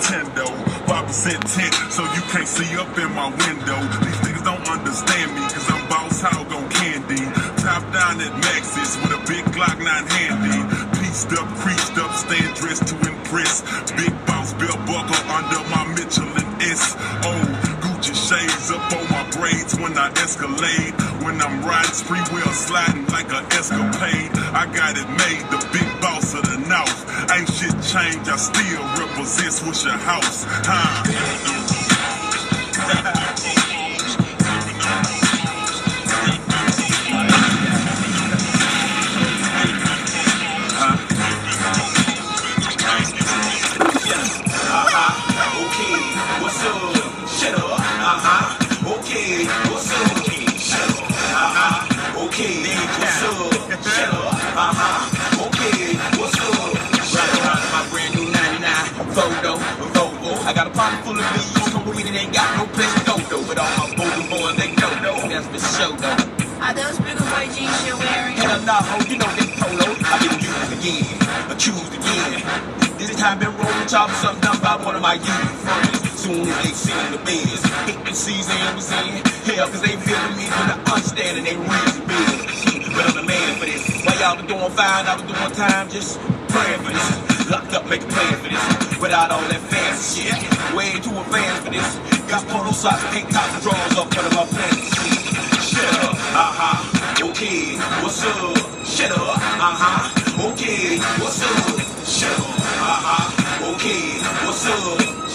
Nintendo. 5% tint, so you can't see up in my window. These niggas don't understand me, cause I'm boss hog on candy. Top down at Maxis with a big Glock 9 handy. Pieced up, creased up, stand dressed to impress. Big boss belt buckle under my Mitchell and S. Oh, when I escalate. When I'm riding spree wheel sliding like an escapade. I got it made, the big boss of the north. Ain't shit changed, I still represent Swishahouse. Huh? nah, ho, you know they polo. I've been used again, accused again. This time been rolling chopping something done by one of my youth friends. Soon as they seen the biz, the season was in. Hell, cause they feeling me for the understanding they reason big. But I'm the man for this. While y'all been doing fine, I was doing time just praying for this. Locked up, make a plan for this. Without all that fancy shit. Way too advanced for this. Got polo socks, tank tops, and drawers up under my pants. Shut up, uh-huh, okay, what's up? Shut up, uh-huh, okay, what's up? Shut up, uh-huh, okay, what's up?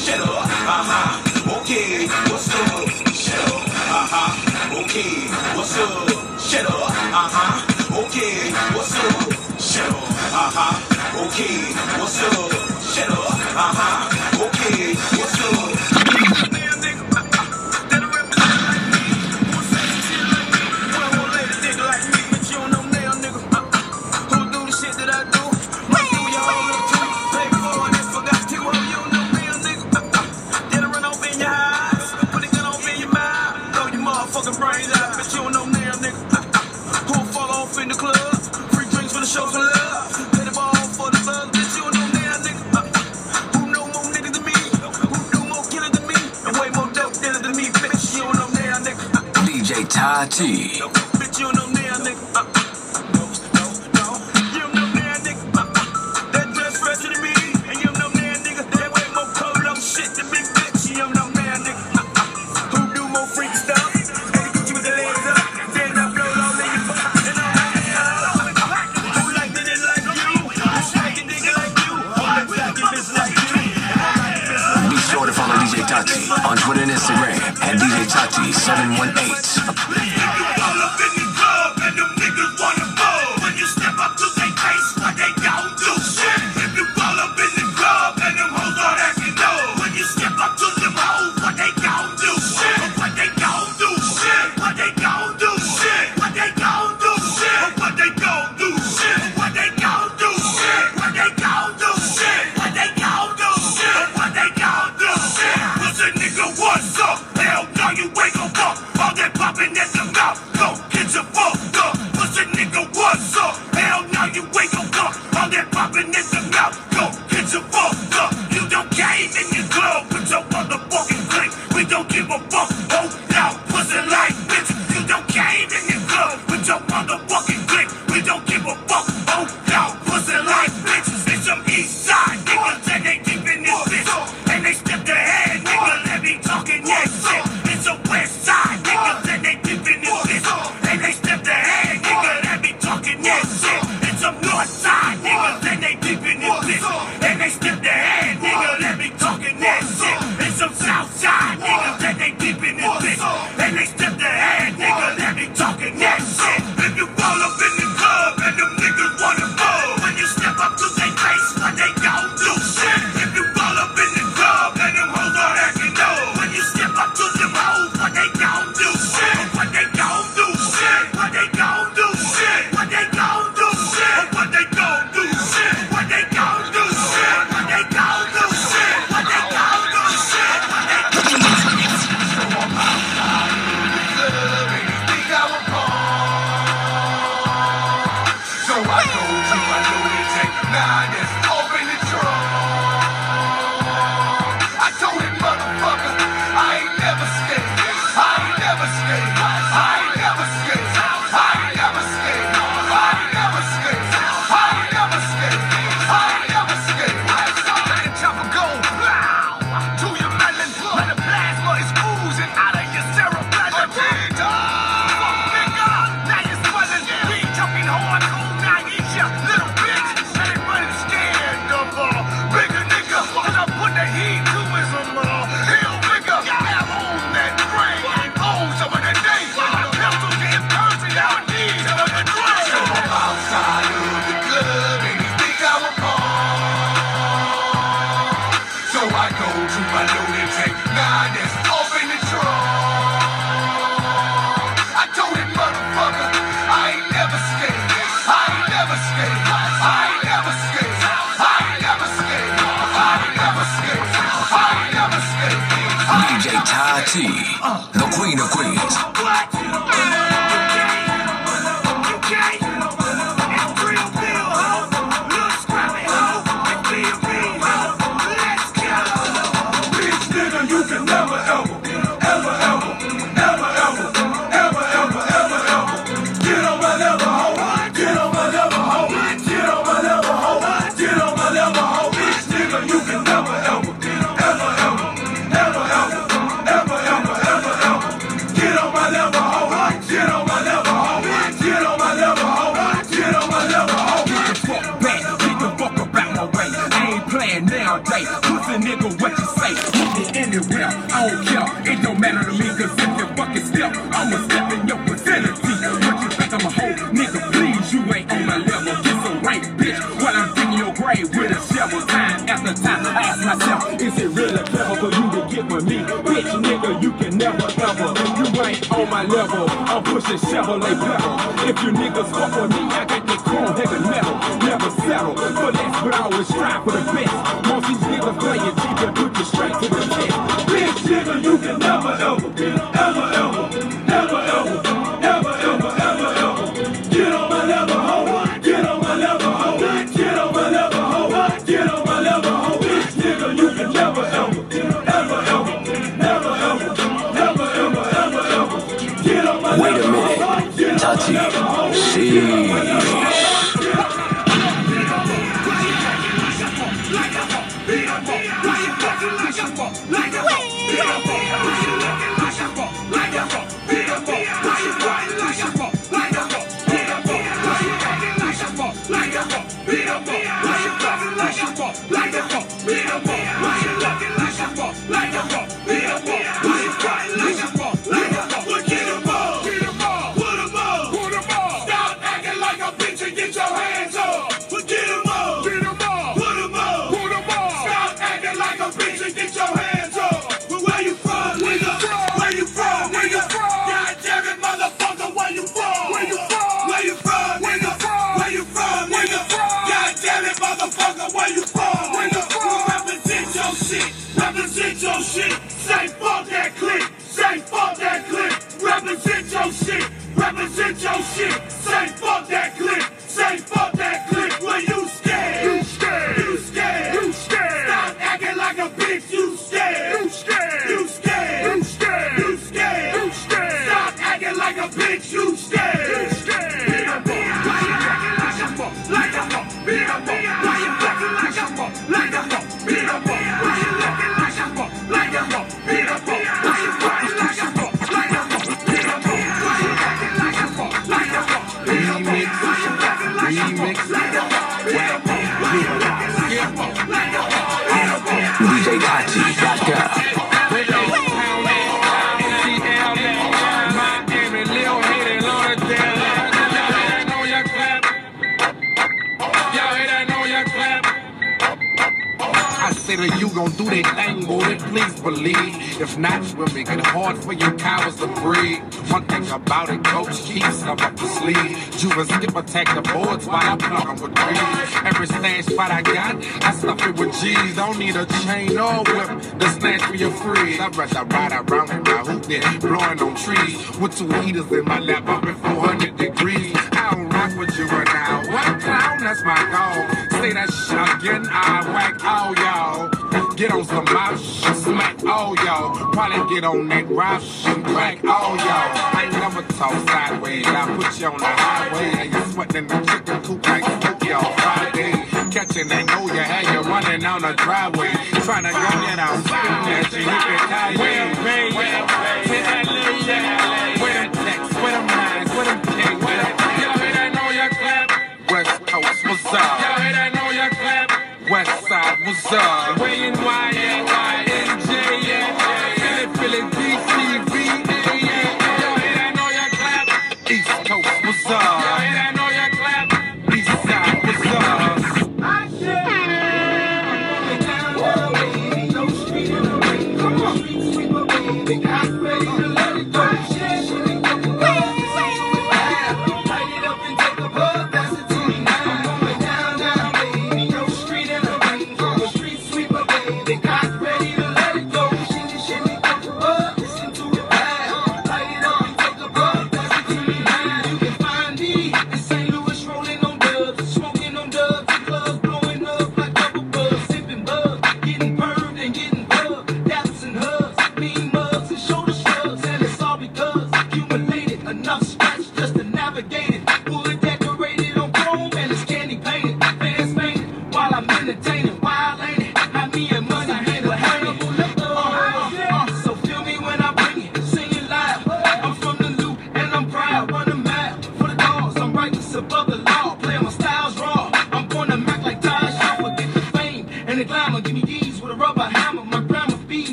T. never ever. You ain't on my level. I'm pushing Chevrolet pedal. If you niggas fuck with me, I got that chrome heavy metal. Never settle for less, but I always strive for the best. Most these niggas play it cheap and put you straight to the test. Bitch nigga, you can never ever, ever, ever, ever, ever, Beat 'em up, beat 'em up, beat 'em up, beat 'em up, beat 'em up. Represent your shit. Say fuck that click. Say fuck that click. When you scared. You scared. You scared. You scared. Stop acting like a bitch. You scared. You scared. You scared. You scared. You scared. You scared. Stop acting like a bitch. You scared. You scared. Please believe. If not, we'll make it hard for your cowards to breathe. One thing about it, coach keeps them up the sleeve. Juba skip attack the boards while I plug 'em with trees. Every stash spot I got, I stuff it with G's. Don't need a chain or whip to snatch for your free. I'd rather ride around in my hoop than blowing on trees. With two heaters in my lap up at 400 degrees. I don't rock with you right now. What clown? That's my goal. Say that shit again, I whack all y'all. Get on some shit, smack all y'all. Probably get on that rap shit, crack all y'all. I ain't never talk sideways. I put you on the highway and you sweating the chicken coop like Tokyo Friday. Catching that know you had you running down the driveway. Trying to go get out, that you hit the tire. Where pay, LA, yeah. Where them texts, where them lines, where them cake, where that. Y'all hear that know you clap? West Coast, what's up? up was up. Why why?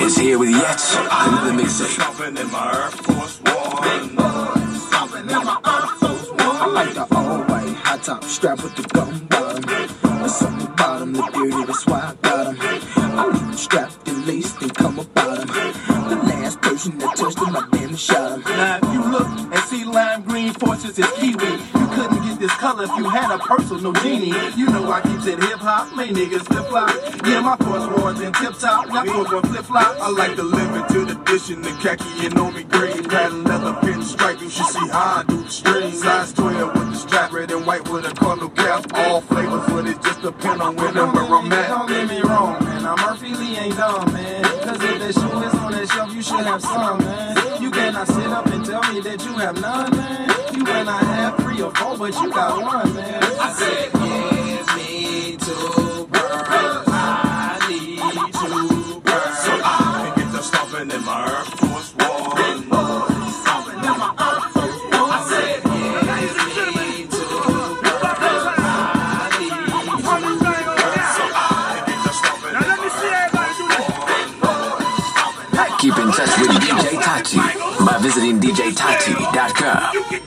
Is here with yet another mixtape. Stomping in my Air Force One. I like the all white high top strap with the gum if you had a personal genie. You know I keeps it hip hop, my niggas flip flop. Yeah, my force wars in tip top, not one flip flop. I like to live into the dish edition, the khaki and on me green. Patent leather pin stripe, you should see how I do the string. Size 12 strap, red and white with a color cap. All flavors, but it just depend on and where I'm at. Don't get me wrong, man. I'm Murphy Lee ain't dumb, man. Cause if that shoe is on that shelf, you should have some, man. You cannot sit up and tell me that you have none, man. You cannot have three or four, but you got one, man. I said, give me two by visiting djtati.com.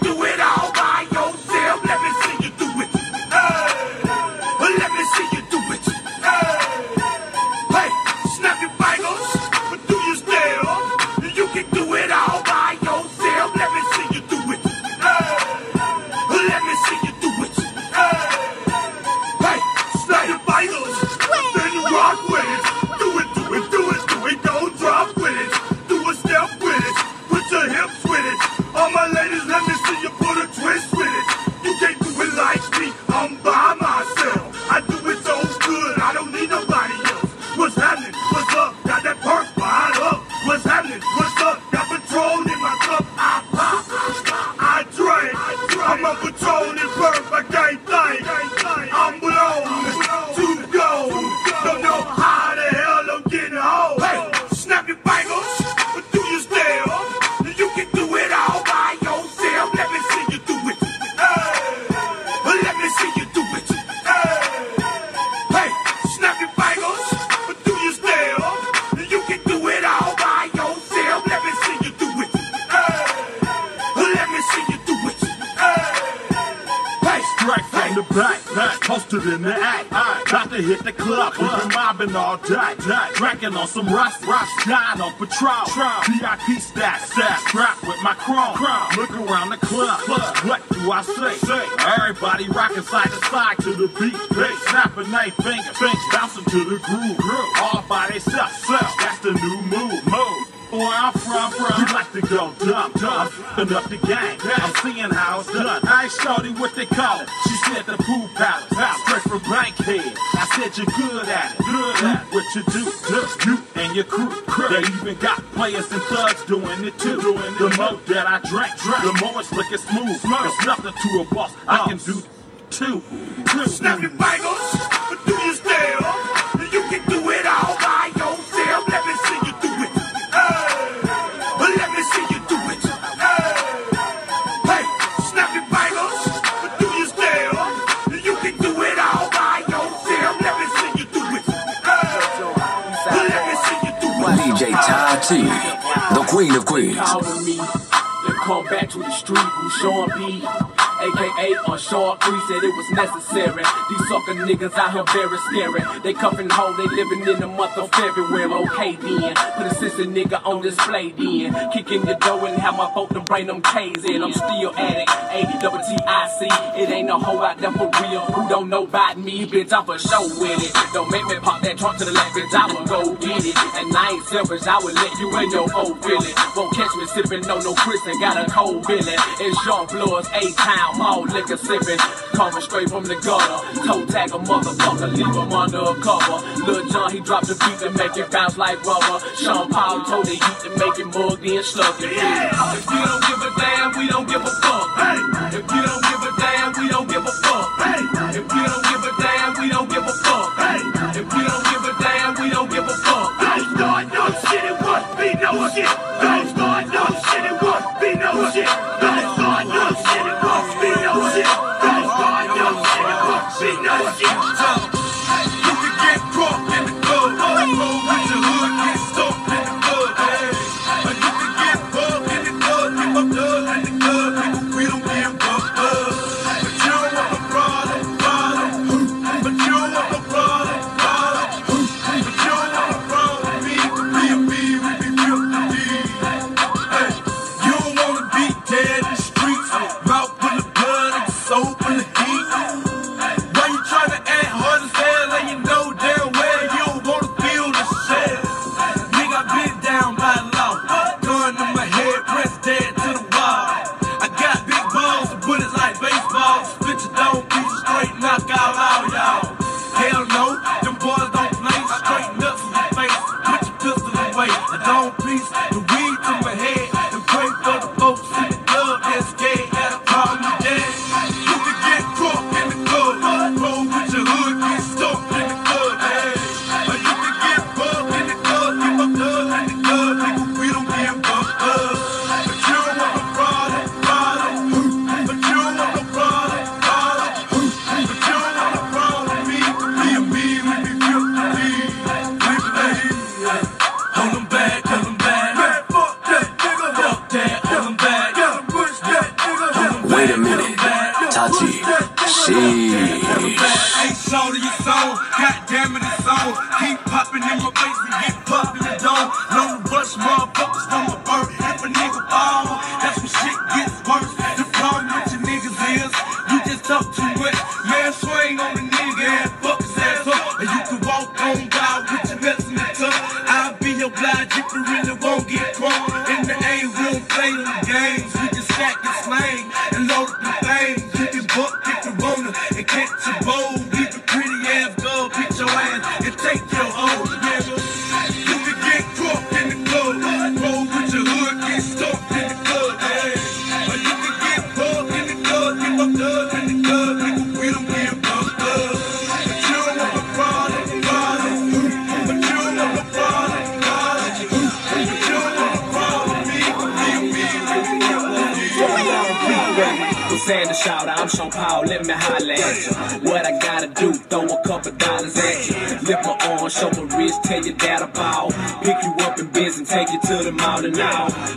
posted in the act. Got to hit the club, we been mobbing all day. Drinking on some rust, rust, dying on patrol. VIP stack, stack, strapped with my chrome. Look around the club, what do I say? Everybody rocking side to side to the beat. Beat, snapping they finger, fingers bouncing to the groove. All by themselves, that's the new move. Move. Where I'm from, from, we like to go dumb, dumb, up the game. I'm seeing how it's done. I ain't shorty what they call it. She said the pool palace, straight from Bankhead. I said you're good at it, good at what you do, do. You and your crew. They even got players and thugs doing it too. Doing the more that I drank, drink, the more it's looking smooth. There's nothing to a boss. I can do two, two. Snap your fingers, Queen of Queens. Follow me. Then come back to the street who Sean B aka short Free, said it was necessary. These sucker niggas out here very scary. They cuffin' home, they living in the month of February. Okay then, put a sister nigga on display then. Kickin' the door and have my folk to brain them K's in. I'm still at it, A-double-T-I-C. It ain't no hoe out there for real who don't know about me, bitch. I'm for show with it. Don't make me pop that trunk to the left, bitch. I will go get it. And I ain't selfish, I will let you in your old village. Won't catch me sippin' on no Chris and got a cold feeling. It's Jean Blood's A-Town all liquor sipping. Coming straight from the gutter. Toe tag a motherfucker, leave him under a cover. Lil Jon, he dropped the beat to make it bounce like rubber. Sean Paul told the heat to make it mug and slug. Yeah. If you don't give a damn, we don't give a fuck. Hey. If you don't give a damn, we don't give a fuck. Hey. If you don't give a damn, I'm Sean Paul, let me holler at you. What I gotta do, throw a couple dollars at you. Lift my arm, show my wrist, tell your dad about. Pick you up in biz and take you to the mall and.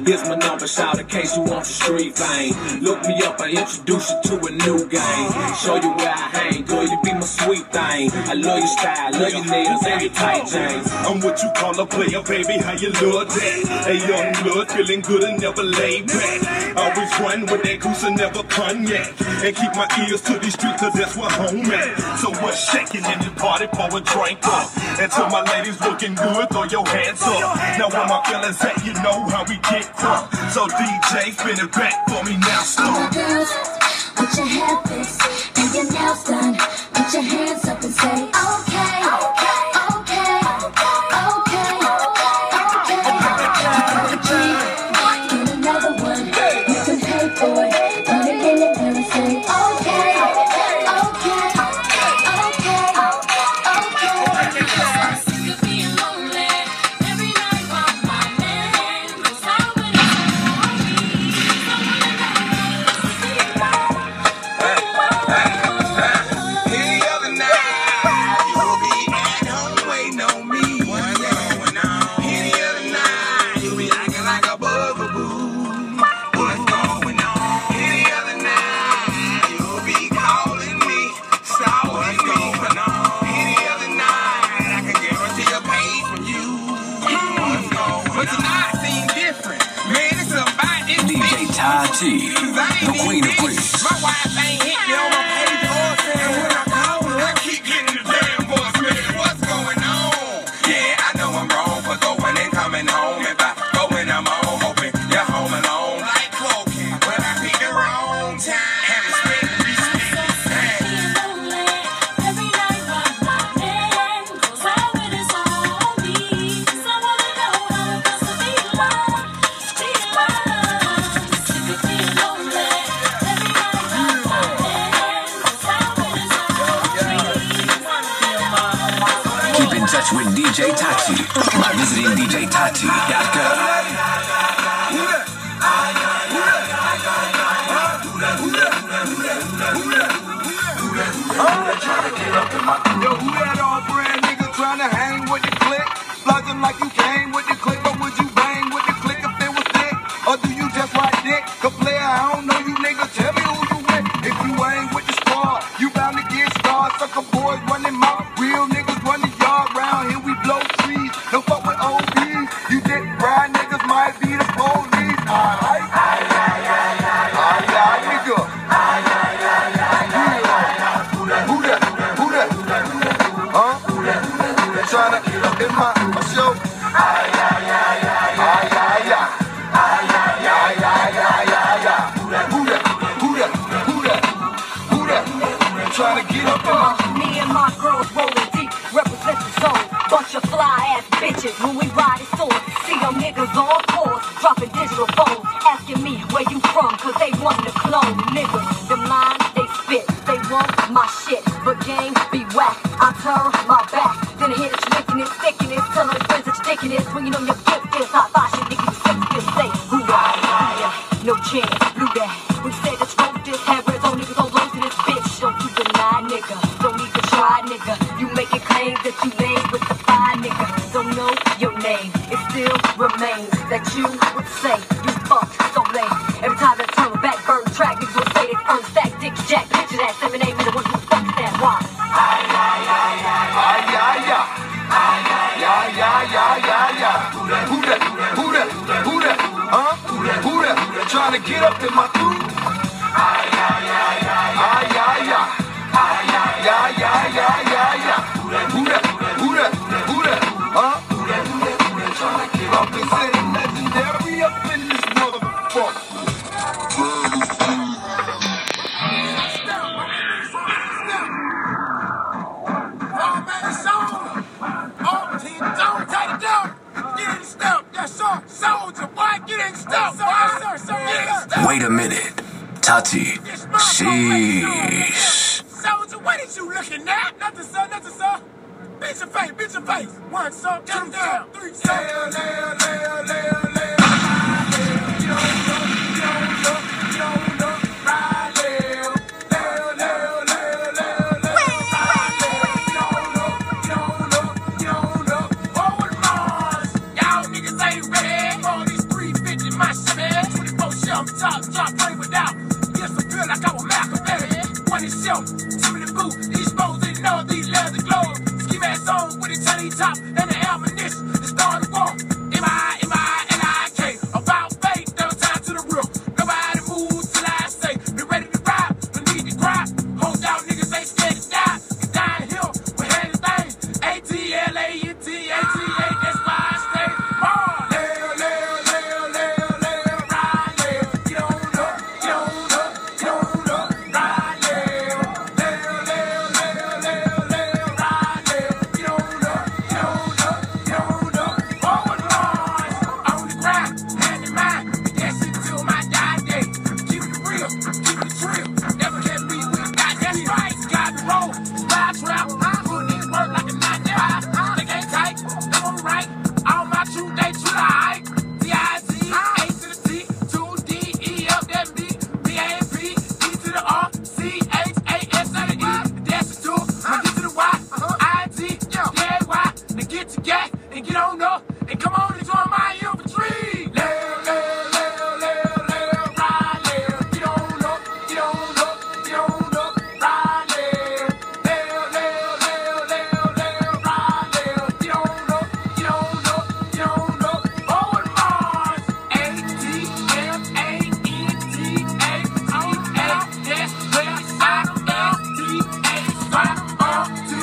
Here's my number, shout in case you want the street fame. Look me up, I introduce you to a new game. Show you where I hang, girl, you be my sweet thing. I love your style, love your nails, and your tight jeans. I'm what you call a player, baby, how you love that? A young blood feeling good and never laid back. Always run with that goose and never cognac. And keep my ears to these streets, cause that's where home at. So what's shaking in this party for a drink up? And my ladies looking good, throw your hands up. Now where my fellas at, you know how we get crunk. So DJ, spin it back for me now, stop. Girls, put your hair fixed and your nails done. Put your hands up and say, okay. My visiting DJTatu.com. Trying to get up in my crew. Yo, who that all brand nigga trying to hang with the click? Slugging like you came with Me and my girls rolling deep, represent the zone. Bunch of fly ass bitches. get up in my groove. the face. One, some, two, down, three, seven. To